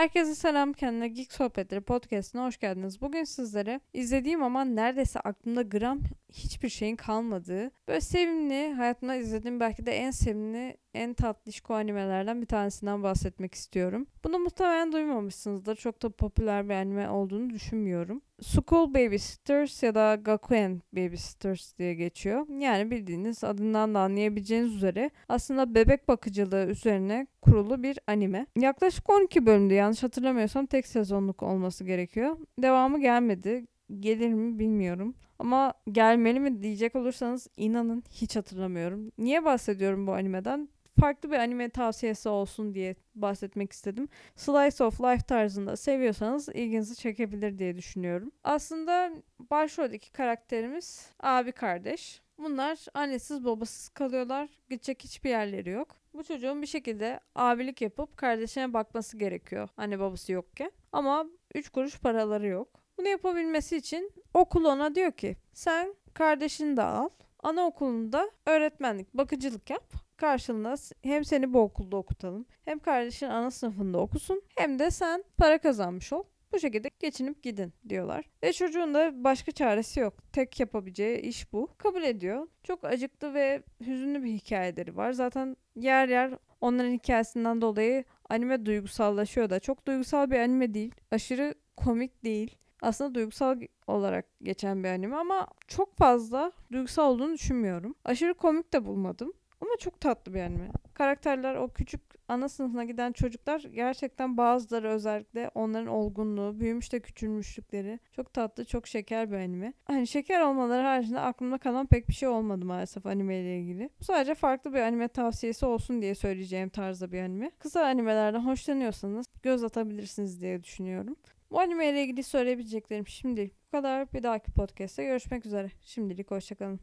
Herkese selam. Kendine Geek Sohbetleri podcastine hoş geldiniz. Bugün sizlere izlediğim ama neredeyse aklımda gram hiçbir şeyin kalmadığı, böyle sevimli, hayatımda izlediğim belki de en sevimli, en tatlışko animelerden bir tanesinden bahsetmek istiyorum. Bunu muhtemelen duymamışsınızdır. Çok da popüler bir anime olduğunu düşünmüyorum. School Babysitters ya da Gakuen Babysitters diye geçiyor. Yani bildiğiniz adından da anlayabileceğiniz üzere aslında bebek bakıcılığı üzerine kurulu bir anime. Yaklaşık 12 bölümde yanlış hatırlamıyorsam tek sezonluk olması gerekiyor. Devamı gelmedi. Gelir mi bilmiyorum. Ama gelmeli mi diyecek olursanız inanın hiç hatırlamıyorum. Niye bahsediyorum bu animeden? Farklı bir anime tavsiyesi olsun diye bahsetmek istedim. Slice of Life tarzında seviyorsanız ilginizi çekebilir diye düşünüyorum. Aslında başroldeki karakterimiz abi kardeş. Bunlar annesiz babasız kalıyorlar. Gidecek hiçbir yerleri yok. Bu çocuğun bir şekilde abilik yapıp kardeşine bakması gerekiyor anne babası yokken. Ama 3 kuruş paraları yok. Bunu yapabilmesi için okul ona diyor ki sen kardeşini de al. Anaokulunda öğretmenlik, bakıcılık yap. Karşılığında hem seni bu okulda okutalım, hem kardeşin ana sınıfında okusun, hem de sen para kazanmış ol. Bu şekilde geçinip gidin diyorlar. Ve çocuğun da başka çaresi yok. Tek yapabileceği iş bu. Kabul ediyor. Çok acıklı ve hüzünlü bir hikayeleri var. Zaten yer yer onların hikayesinden dolayı anime duygusallaşıyor da. Çok duygusal bir anime değil. Aşırı komik değil. Aslında duygusal olarak geçen bir anime ama çok fazla duygusal olduğunu düşünmüyorum. Aşırı komik de bulmadım. Ama çok tatlı bir anime. Karakterler o küçük ana sınıfına giden çocuklar gerçekten bazıları özellikle onların olgunluğu, büyümüş de küçülmüşlükleri çok tatlı, çok şeker bir anime. Hani şeker olmaları haricinde aklımda kalan pek bir şey olmadı maalesef anime ile ilgili. Bu sadece farklı bir anime tavsiyesi olsun diye söyleyeceğim tarzda bir anime. Kısa animelerden hoşlanıyorsanız göz atabilirsiniz diye düşünüyorum. Bu anime ile ilgili söyleyebileceklerim şimdilik bu kadar. Bir dahaki podcast'te görüşmek üzere. Şimdilik hoşçakalın.